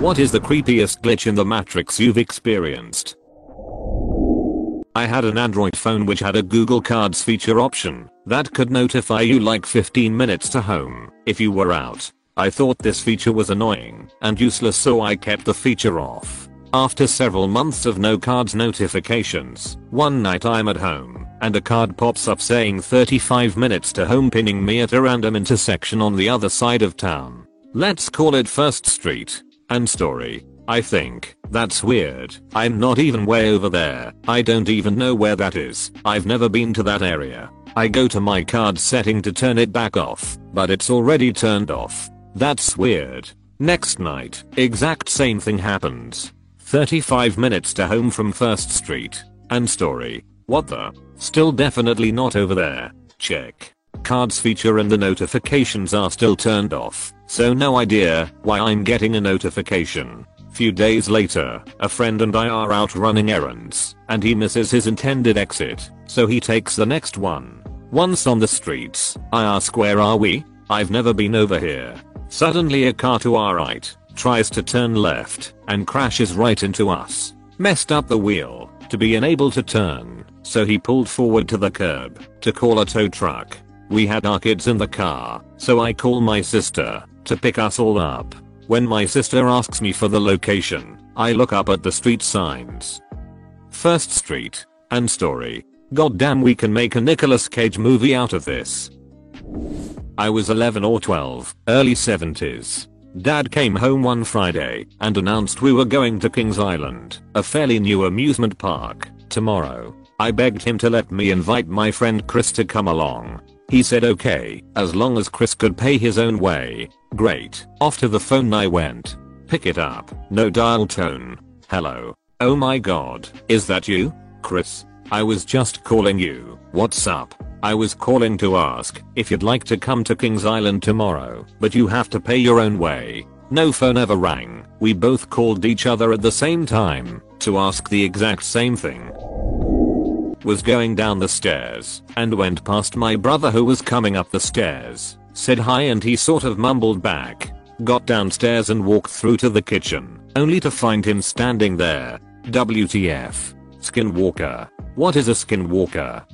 What is the creepiest glitch in the Matrix you've experienced? I had an Android phone which had a Google Cards feature option that could notify you like 15 minutes to home if you were out. I thought this feature was annoying and useless so I kept the feature off. After several months of no cards notifications, one night I'm at home and a card pops up saying 35 minutes to home pinning me at a random intersection on the other side of town. Let's call it First Street. And story. I think, that's weird. I'm not even way over there. I don't even know where that is. I've never been to that area. I go to my card setting to turn it back off, but it's already turned off. That's weird. Next night, exact same thing happens. 35 minutes to home from First Street. And story. What the? Still definitely not over there. Check. Cards feature and the notifications are still turned off, so no idea why I'm getting a notification. Few days later, a friend and I are out running errands, and he misses his intended exit, so he takes the next one. Once on the streets, I ask where are we? I've never been over here. Suddenly a car to our right, tries to turn left, and crashes right into us. Messed up the wheel, to be unable to turn, so he pulled forward to the curb, to call a tow truck. We had our kids in the car, so I call my sister, to pick us all up. When my sister asks me for the location, I look up at the street signs. First Street, and story. Goddamn we can make a Nicolas Cage movie out of this. I was 11 or 12, early 70s. Dad came home one Friday and announced we were going to Kings Island, a fairly new amusement park, tomorrow. I begged him to let me invite my friend Chris to come along. He said okay, as long as Chris could pay his own way. Great. Off to the phone I went. Pick it up. No dial tone. Hello. Oh my god. Is that you? Chris. I was just calling you. What's up? I was calling to ask if you'd like to come to Kings Island tomorrow, but you have to pay your own way. No phone ever rang. We both called each other at the same time to ask the exact same thing was going down the stairs and went past my brother who was coming up the stairs, said hi and he sort of mumbled back, got downstairs and walked through to the kitchen, only to find him standing there. WTF. Skinwalker. What is a skinwalker?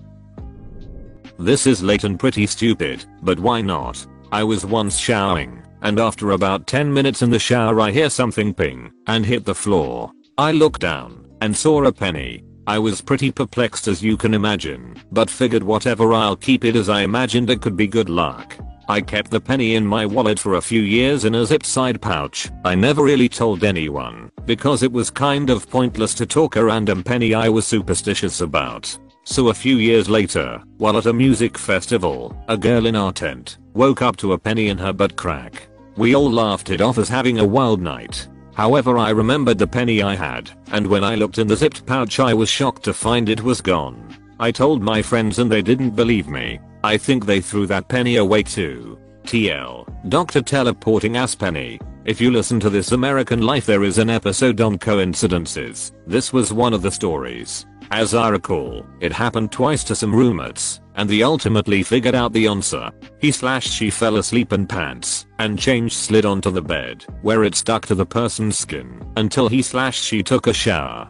This is late and pretty stupid, but why not? I was once showering, and after about 10 minutes in the shower I hear something ping, and hit the floor. I look down, and saw a penny, I was pretty perplexed as you can imagine, but figured whatever I'll keep it as I imagined it could be good luck. I kept the penny in my wallet for a few years in a zip side pouch. I never really told anyone, because it was kind of pointless to talk a random penny I was superstitious about. So a few years later, while at a music festival, a girl in our tent woke up to a penny in her butt crack. We all laughed it off as having a wild night, However I remembered the penny I had, and when I looked in the zipped pouch I was shocked to find it was gone. I told my friends and they didn't believe me. I think they threw that penny away too. TL. Dr. Teleporting Ass Penny. If you listen to This American Life there is an episode on coincidences. This was one of the stories. As I recall, it happened twice to some roommates, and they ultimately figured out the answer. He slashed she fell asleep in pants, and change slid onto the bed, where it stuck to the person's skin, until he slashed she took a shower.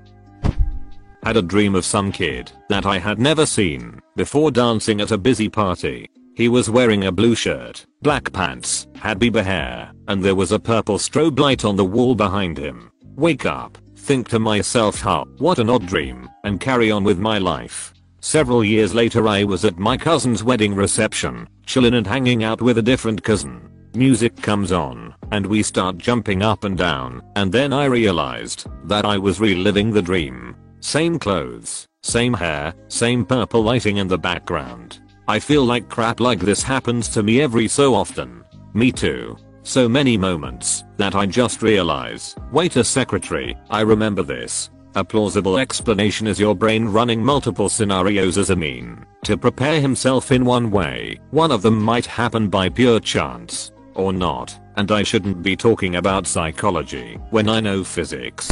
Had a dream of some kid that I had never seen before dancing at a busy party. He was wearing a blue shirt, black pants, had Bieber hair, and there was a purple strobe light on the wall behind him. Wake up, think to myself huh, what an odd dream, and carry on with my life. Several years later I was at my cousin's wedding reception, chillin' and hanging out with a different cousin. Music comes on, and we start jumping up and down, and then I realized that I was reliving the dream. Same clothes, same hair, same purple lighting in the background. I feel like crap like this happens to me every so often. Me too. So many moments that I just realize, wait a secretary, I remember this. A plausible explanation is your brain running multiple scenarios as a mean to prepare himself in one way. One of them might happen by pure chance. Or not, and I shouldn't be talking about psychology when I know physics.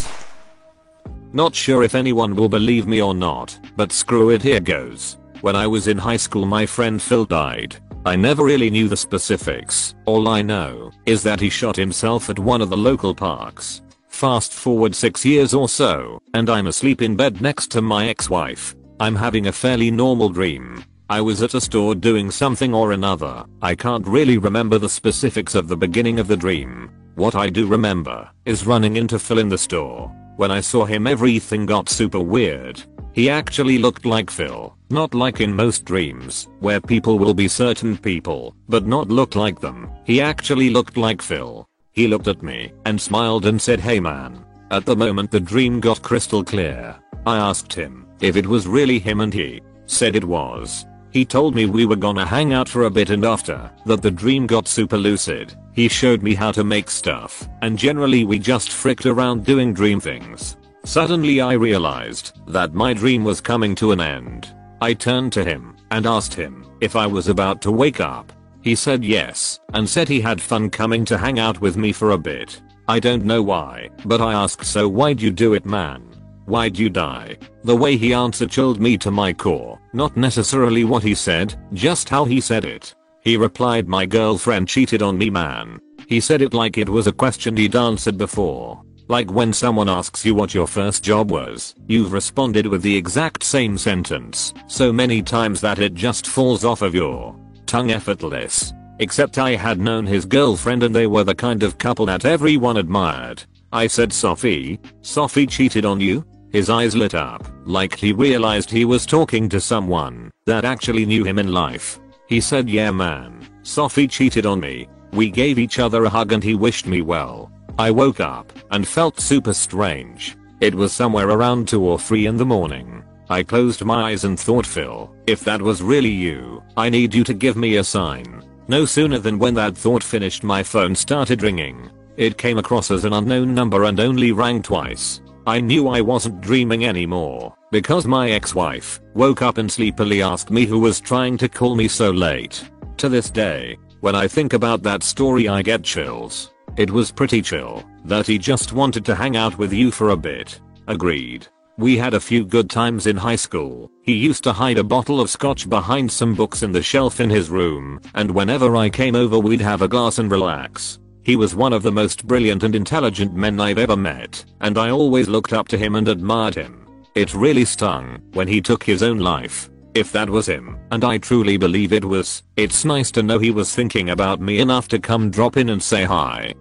Not sure if anyone will believe me or not, but screw it here goes. When I was in high school my friend Phil died. I never really knew the specifics. All I know is that he shot himself at one of the local parks. Fast forward 6 years or so, and I'm asleep in bed next to my ex-wife. I'm having a fairly normal dream. I was at a store doing something or another. I can't really remember the specifics of the beginning of the dream. What I do remember is running into Phil in the store. When I saw him everything got super weird. He actually looked like Phil, not like in most dreams, where people will be certain people, but not look like them. He actually looked like Phil. He looked at me and smiled and said hey man. At the moment the dream got crystal clear. I asked him if it was really him and he said it was. He told me we were gonna hang out for a bit and after that the dream got super lucid. He showed me how to make stuff and generally we just fricked around doing dream things. Suddenly I realized that my dream was coming to an end. I turned to him and asked him if I was about to wake up. He said yes and said he had fun coming to hang out with me for a bit. I don't know why, but I asked so why'd you do it man? Why'd you die? The way he answered chilled me to my core, not necessarily what he said, just how he said it. He replied my girlfriend cheated on me man. He said it like it was a question he'd answered before. Like when someone asks you what your first job was, you've responded with the exact same sentence so many times that it just falls off of your tongue effortless. Except I had known his girlfriend and they were the kind of couple that everyone admired. I said Sophie, Sophie cheated on you? His eyes lit up, like he realized he was talking to someone that actually knew him in life. He said yeah man, Sophie cheated on me. We gave each other a hug and he wished me well. I woke up and felt super strange. It was somewhere around 2 or 3 in the morning. I closed my eyes and thought Phil, if that was really you, I need you to give me a sign. No sooner than when that thought finished my phone started ringing. It came across as an unknown number and only rang twice. I knew I wasn't dreaming anymore because my ex-wife woke up and sleepily asked me who was trying to call me so late. To this day, when I think about that story I get chills. It was pretty chill that he just wanted to hang out with you for a bit. Agreed. We had a few good times in high school. He used to hide a bottle of scotch behind some books in the shelf in his room, and whenever I came over we'd have a glass and relax. He was one of the most brilliant and intelligent men I've ever met, and I always looked up to him and admired him. It really stung when he took his own life. If that was him, and I truly believe it was, it's nice to know he was thinking about me enough to come drop in and say hi.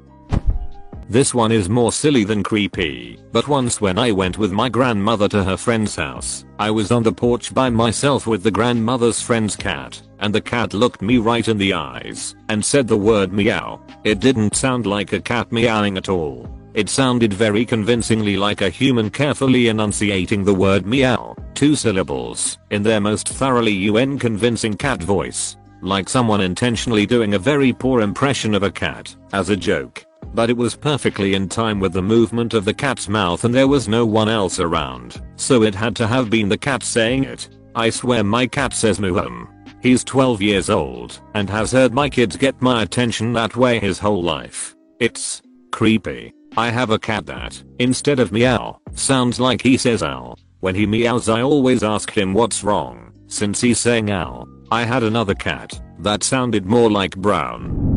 This one is more silly than creepy, but once when I went with my grandmother to her friend's house, I was on the porch by myself with the grandmother's friend's cat, and the cat looked me right in the eyes and said the word meow. It didn't sound like a cat meowing at all. It sounded very convincingly like a human carefully enunciating the word meow, two syllables, in their most thoroughly UN convincing cat voice. Like someone intentionally doing a very poor impression of a cat, as a joke but it was perfectly in time with the movement of the cat's mouth and there was no one else around, so it had to have been the cat saying it. I swear my cat says muhum. He's 12 years old and has heard my kids get my attention that way his whole life. It's creepy. I have a cat that, instead of meow, sounds like he says ow. When he meows I always ask him what's wrong, since he's saying ow. I had another cat that sounded more like brown.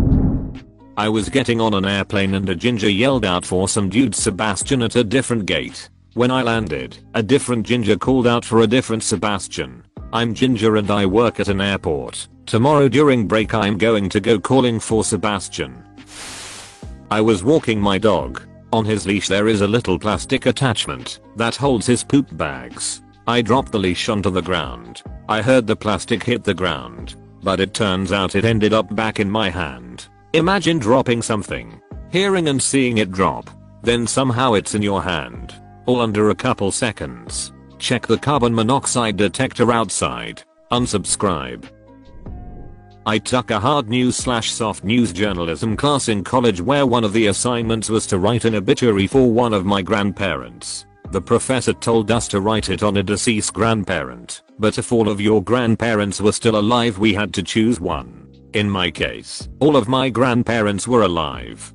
I was getting on an airplane and a ginger yelled out for some dude Sebastian at a different gate. When I landed, a different ginger called out for a different Sebastian. I'm ginger and I work at an airport. Tomorrow during break I'm going to go calling for Sebastian. I was walking my dog. On his leash there is a little plastic attachment that holds his poop bags. I dropped the leash onto the ground. I heard the plastic hit the ground. But it turns out it ended up back in my hand. Imagine dropping something, hearing and seeing it drop, then somehow it's in your hand, all under a couple seconds. Check the carbon monoxide detector outside. Unsubscribe. I took a hard news slash soft news journalism class in college where one of the assignments was to write an obituary for one of my grandparents. The professor told us to write it on a deceased grandparent, but if all of your grandparents were still alive we had to choose one. In my case, all of my grandparents were alive.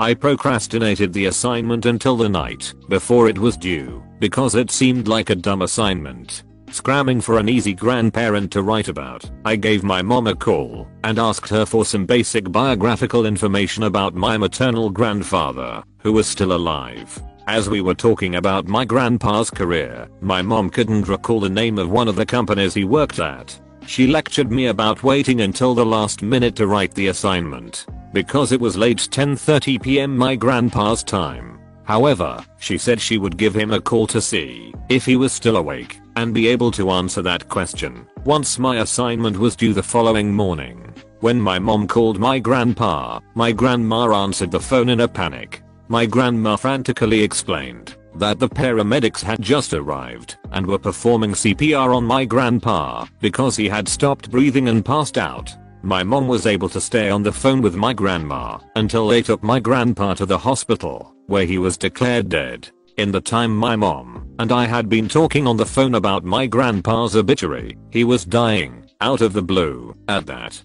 I procrastinated the assignment until the night before it was due because it seemed like a dumb assignment. Scramming for an easy grandparent to write about, I gave my mom a call and asked her for some basic biographical information about my maternal grandfather, who was still alive. As we were talking about my grandpa's career, my mom couldn't recall the name of one of the companies he worked at. She lectured me about waiting until the last minute to write the assignment, because it was late 10:30 pm my grandpa's time. However, she said she would give him a call to see if he was still awake and be able to answer that question once my assignment was due the following morning. When my mom called my grandpa, my grandma answered the phone in a panic. My grandma frantically explained that the paramedics had just arrived and were performing CPR on my grandpa because he had stopped breathing and passed out. My mom was able to stay on the phone with my grandma until they took my grandpa to the hospital, where he was declared dead. In the time my mom and I had been talking on the phone about my grandpa's obituary, he was dying, out of the blue, at that.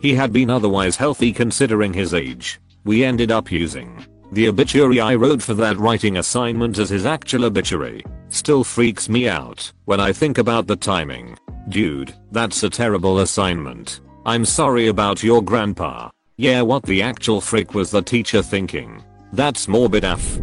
He had been otherwise healthy considering his age. We ended up using the obituary I wrote for that writing assignment as his actual obituary. Still freaks me out when I think about the timing. Dude, that's a terrible assignment. I'm sorry about your grandpa. Yeah what the actual frick was the teacher thinking? That's morbid af.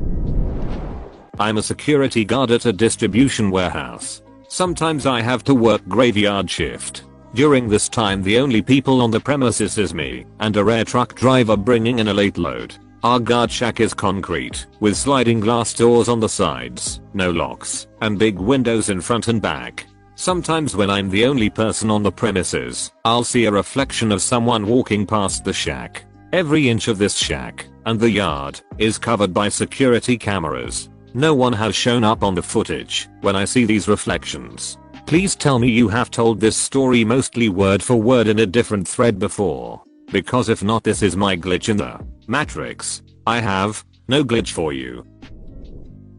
I'm a security guard at a distribution warehouse. Sometimes I have to work graveyard shift. During this time the only people on the premises is me and a rare truck driver bringing in a late load. Our guard shack is concrete, with sliding glass doors on the sides, no locks, and big windows in front and back. Sometimes when I'm the only person on the premises, I'll see a reflection of someone walking past the shack. Every inch of this shack, and the yard, is covered by security cameras. No one has shown up on the footage when I see these reflections. Please tell me you have told this story mostly word for word in a different thread before. Because if not this is my glitch in the matrix. I have no glitch for you.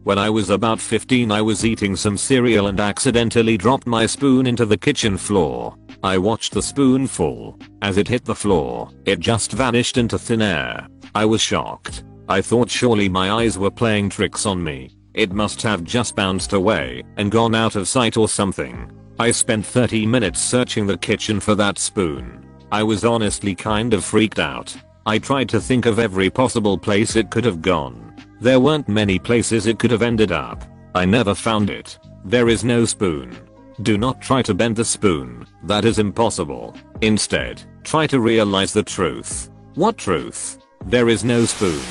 When I was about 15 I was eating some cereal and accidentally dropped my spoon into the kitchen floor. I watched the spoon fall. As it hit the floor, it just vanished into thin air. I was shocked. I thought surely my eyes were playing tricks on me. It must have just bounced away and gone out of sight or something. I spent 30 minutes searching the kitchen for that spoon. I was honestly kind of freaked out. I tried to think of every possible place it could have gone. There weren't many places it could have ended up. I never found it. There is no spoon. Do not try to bend the spoon, that is impossible. Instead, try to realize the truth. What truth? There is no spoon.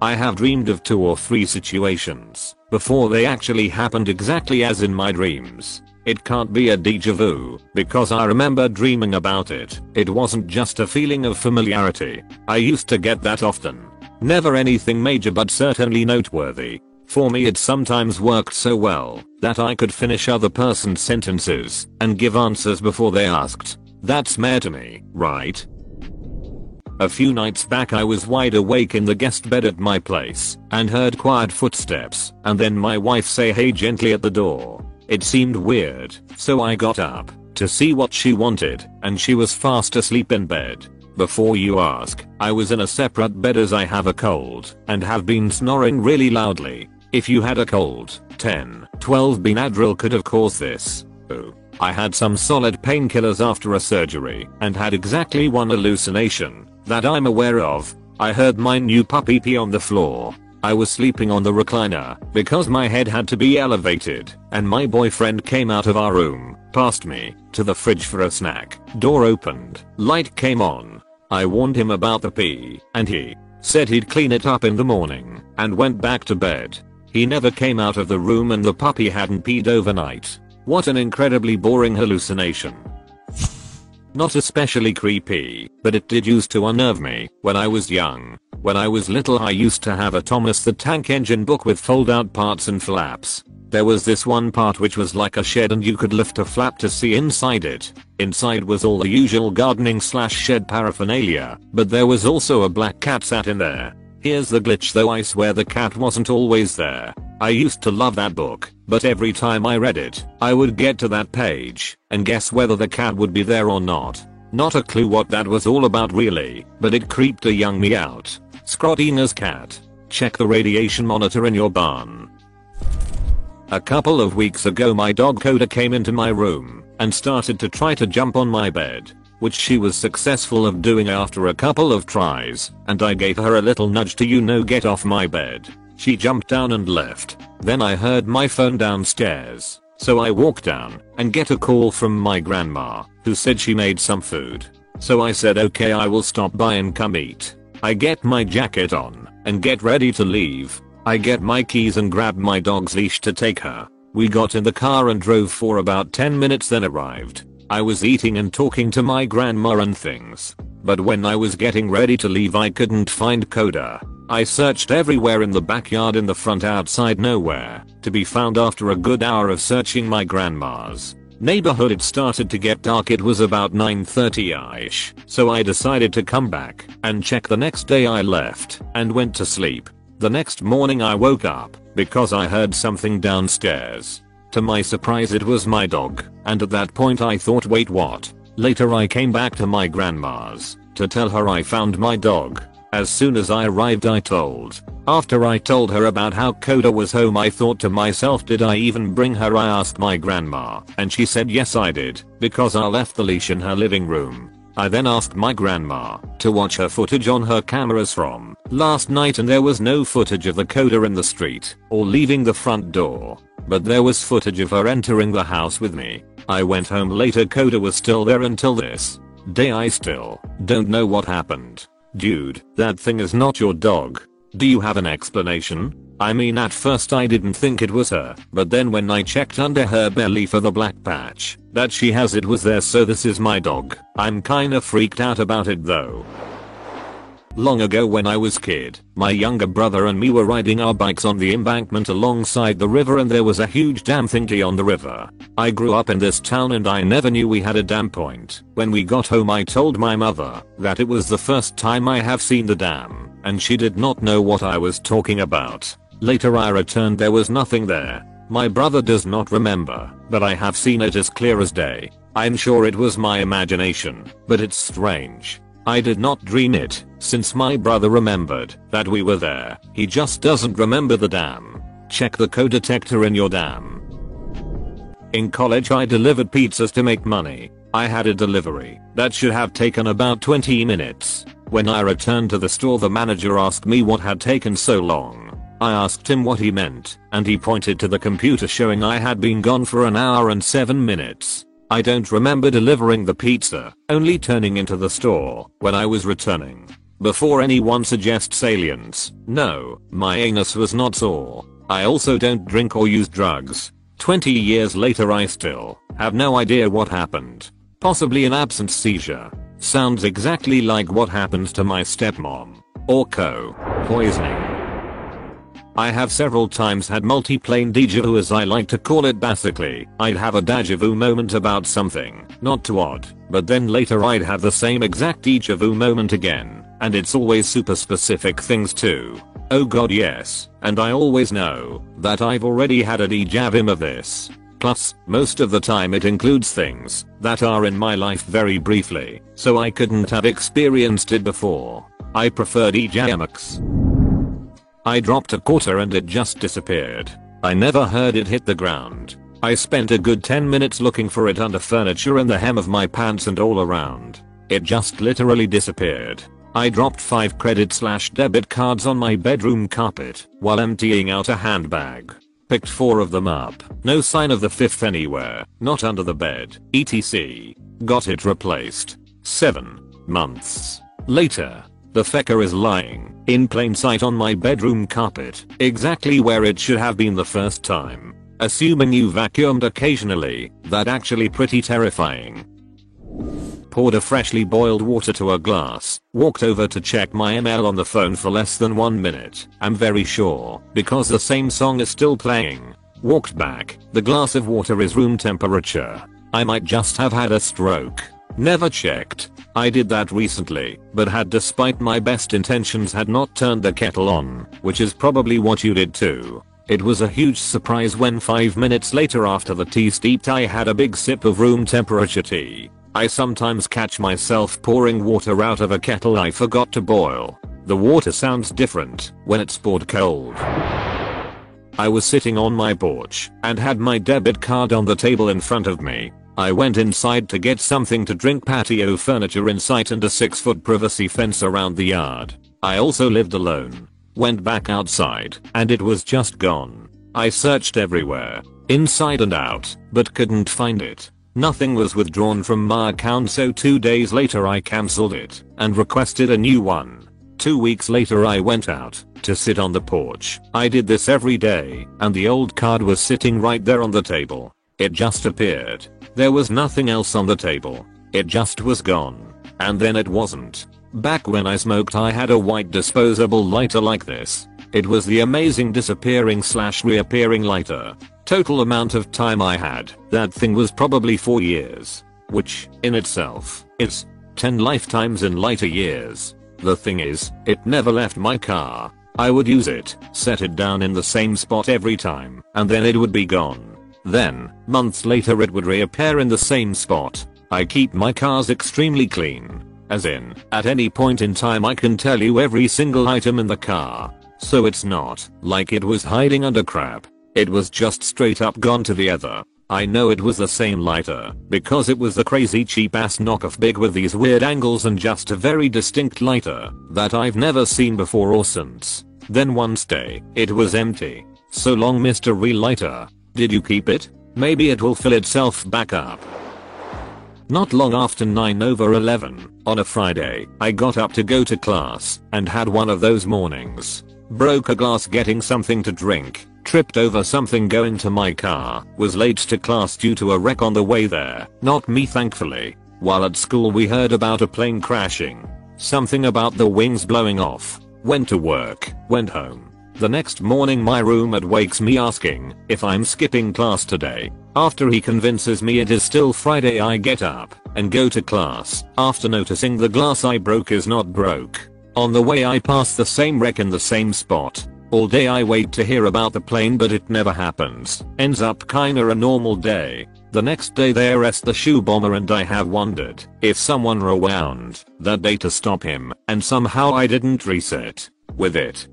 I have dreamed of two or three situations before they actually happened exactly as in my dreams. It can't be a deja vu, because I remember dreaming about it. It wasn't just a feeling of familiarity. I used to get that often. Never anything major but certainly noteworthy. For me it sometimes worked so well that I could finish other person's sentences and give answers before they asked. That's mare to me, right? A few nights back I was wide awake in the guest bed at my place and heard quiet footsteps and then my wife say hey gently at the door. It seemed weird, so I got up to see what she wanted and she was fast asleep in bed. Before you ask, I was in a separate bed as I have a cold and have been snoring really loudly. If you had a cold, 10, 12 Benadryl could have caused this. Oh. I had some solid painkillers after a surgery and had exactly one hallucination that I'm aware of. I heard my new puppy pee on the floor. I was sleeping on the recliner because my head had to be elevated and my boyfriend came out of our room, past me, to the fridge for a snack. Door opened, light came on, I warned him about the pee, and he said he'd clean it up in the morning, and went back to bed. He never came out of the room and the puppy hadn't peed overnight. What an incredibly boring hallucination. Not especially creepy, but it did used to unnerve me when I was young. When I was little I used to have a Thomas the Tank Engine book with fold out parts and flaps. There was this one part which was like a shed and you could lift a flap to see inside it. Inside was all the usual gardening slash shed paraphernalia, but there was also a black cat sat in there. Here's the glitch though I swear the cat wasn't always there. I used to love that book, but every time I read it, I would get to that page and guess whether the cat would be there or not. Not a clue what that was all about really, but it creeped a young me out. Schrödinger's cat. Check the radiation monitor in your barn. A couple of weeks ago my dog Coda came into my room and started to try to jump on my bed, which she was successful of doing after a couple of tries, and I gave her a little nudge to you know get off my bed. She jumped down and left. Then I heard my phone downstairs, so I walked down and get a call from my grandma, who said she made some food. So I said okay I will stop by and come eat. I get my jacket on and get ready to leave. I get my keys and grab my dog's leash to take her. We got in the car and drove for about 10 minutes then arrived. I was eating and talking to my grandma and things. But when I was getting ready to leave I couldn't find Coda. I searched everywhere in the backyard in the front outside nowhere, to be found after a good hour of searching my grandma's neighborhood it started to get dark it was about 9.30ish, so I decided to come back and check the next day I left and went to sleep. The next morning I woke up because I heard something downstairs. To my surprise it was my dog, and at that point I thought wait what? Later I came back to my grandma's to tell her I found my dog. As soon as I arrived I told. After I told her about how Coda was home I thought to myself did I even bring her I asked my grandma and she said yes I did because I left the leash in her living room. I then asked my grandma to watch her footage on her cameras from last night and there was no footage of the coda in the street or leaving the front door. But there was footage of her entering the house with me. I went home later Coda was still there until this day I still don't know what happened. Dude, that thing is not your dog. Do you have an explanation? I mean at first I didn't think it was her, but then when I checked under her belly for the black patch, that she has it was there so this is my dog. I'm kinda freaked out about it though. Long ago when I was kid, my younger brother and me were riding our bikes on the embankment alongside the river and there was a huge dam thingy on the river. I grew up in this town and I never knew we had a dam point. When we got home I told my mother that it was the first time I have seen the dam and she did not know what I was talking about. Later I returned there was nothing there. My brother does not remember, but I have seen it as clear as day. I'm sure it was my imagination, but it's strange. I did not dream it, since my brother remembered that we were there. He just doesn't remember the dam. Check the code detector in your dam. In college I delivered pizzas to make money. I had a delivery that should have taken about 20 minutes. When I returned to the store the manager asked me what had taken so long. I asked him what he meant, and he pointed to the computer showing I had been gone for an hour and 7 minutes. I don't remember delivering the pizza, only turning into the store when I was returning. Before anyone suggests aliens, no, my anus was not sore. I also don't drink or use drugs. 20 years later I still have no idea what happened. Possibly an absent seizure. Sounds exactly like what happened to my stepmom. Or co. Poisoning. I have several times had multi-plane deja vu as I like to call it basically. I'd have a deja vu moment about something, not too odd, but then later I'd have the same exact deja vu moment again, and it's always super specific things too. Oh god yes, and I always know that I've already had a deja vu of this. Plus, most of the time it includes things that are in my life very briefly, so I couldn't have experienced it before. I prefer DJMX. I dropped a quarter and it just disappeared. I never heard it hit the ground. I spent a good 10 minutes looking for it under furniture and the hem of my pants and all around. It just literally disappeared. I dropped 5 credit slash debit cards on my bedroom carpet while emptying out a handbag. Picked 4 of them up. No sign of the fifth anywhere. Not under the bed. ETC. Got it replaced. 7 months later. The fecker is lying in plain sight on my bedroom carpet, exactly where it should have been the first time. Assuming you vacuumed occasionally, that actually pretty terrifying. Poured a freshly boiled water to a glass, walked over to check my ML on the phone for less than one minute, I'm very sure, because the same song is still playing. Walked back, the glass of water is room temperature. I might just have had a stroke. Never checked. I did that recently, but had despite my best intentions had not turned the kettle on, which is probably what you did too. It was a huge surprise when 5 minutes later after the tea steeped I had a big sip of room temperature tea. I sometimes catch myself pouring water out of a kettle I forgot to boil. The water sounds different when it's poured cold. I was sitting on my porch and had my debit card on the table in front of me. I went inside to get something to drink patio furniture in sight and a 6 foot privacy fence around the yard. I also lived alone. Went back outside and it was just gone. I searched everywhere, inside and out, but couldn't find it. Nothing was withdrawn from my account so 2 days later I cancelled it and requested a new one. 2 weeks later I went out to sit on the porch. I did this every day and the old card was sitting right there on the table. It just appeared. There was nothing else on the table. It just was gone. And then it wasn't. Back when I smoked I had a white disposable lighter like this. It was the amazing disappearing slash reappearing lighter. Total amount of time I had, that thing was probably 4 years. Which, in itself, is 10 lifetimes in lighter years. The thing is, it never left my car. I would use it, set it down in the same spot every time, and then it would be gone. Then, months later it would reappear in the same spot. I keep my cars extremely clean. As in, at any point in time I can tell you every single item in the car. So it's not like it was hiding under crap. It was just straight up gone to the other. I know it was the same lighter because it was the crazy cheap ass knockoff Bic with these weird angles and just a very distinct lighter that I've never seen before or since. Then one day, it was empty. So long Mr. Relighter. Did you keep it? Maybe it will fill itself back up. Not long after 9 over 11, on a Friday, I got up to go to class and had one of those mornings. Broke a glass getting something to drink tripped over something going to my car, was late to class due to a wreck on the way there, not me thankfully. While at school we heard about a plane crashing. Something about the wings blowing off. Went to work, went home. The next morning my roommate wakes me asking if I'm skipping class today. After he convinces me it is still Friday I get up and go to class after noticing the glass I broke is not broke. On the way I pass the same wreck in the same spot all day I wait to hear about the plane but it never happens. Ends up kinda a normal day. The next day they arrest the shoe bomber and I have wondered if someone rewound that day to stop him and somehow I didn't reset with it.